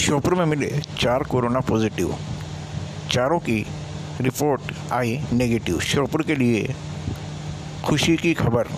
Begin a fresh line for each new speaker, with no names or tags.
श्योपुर में मिले चार कोरोना पॉजिटिव। चारों की रिपोर्ट आई नेगेटिव। श्योपुर के लिए खुशी की खबर।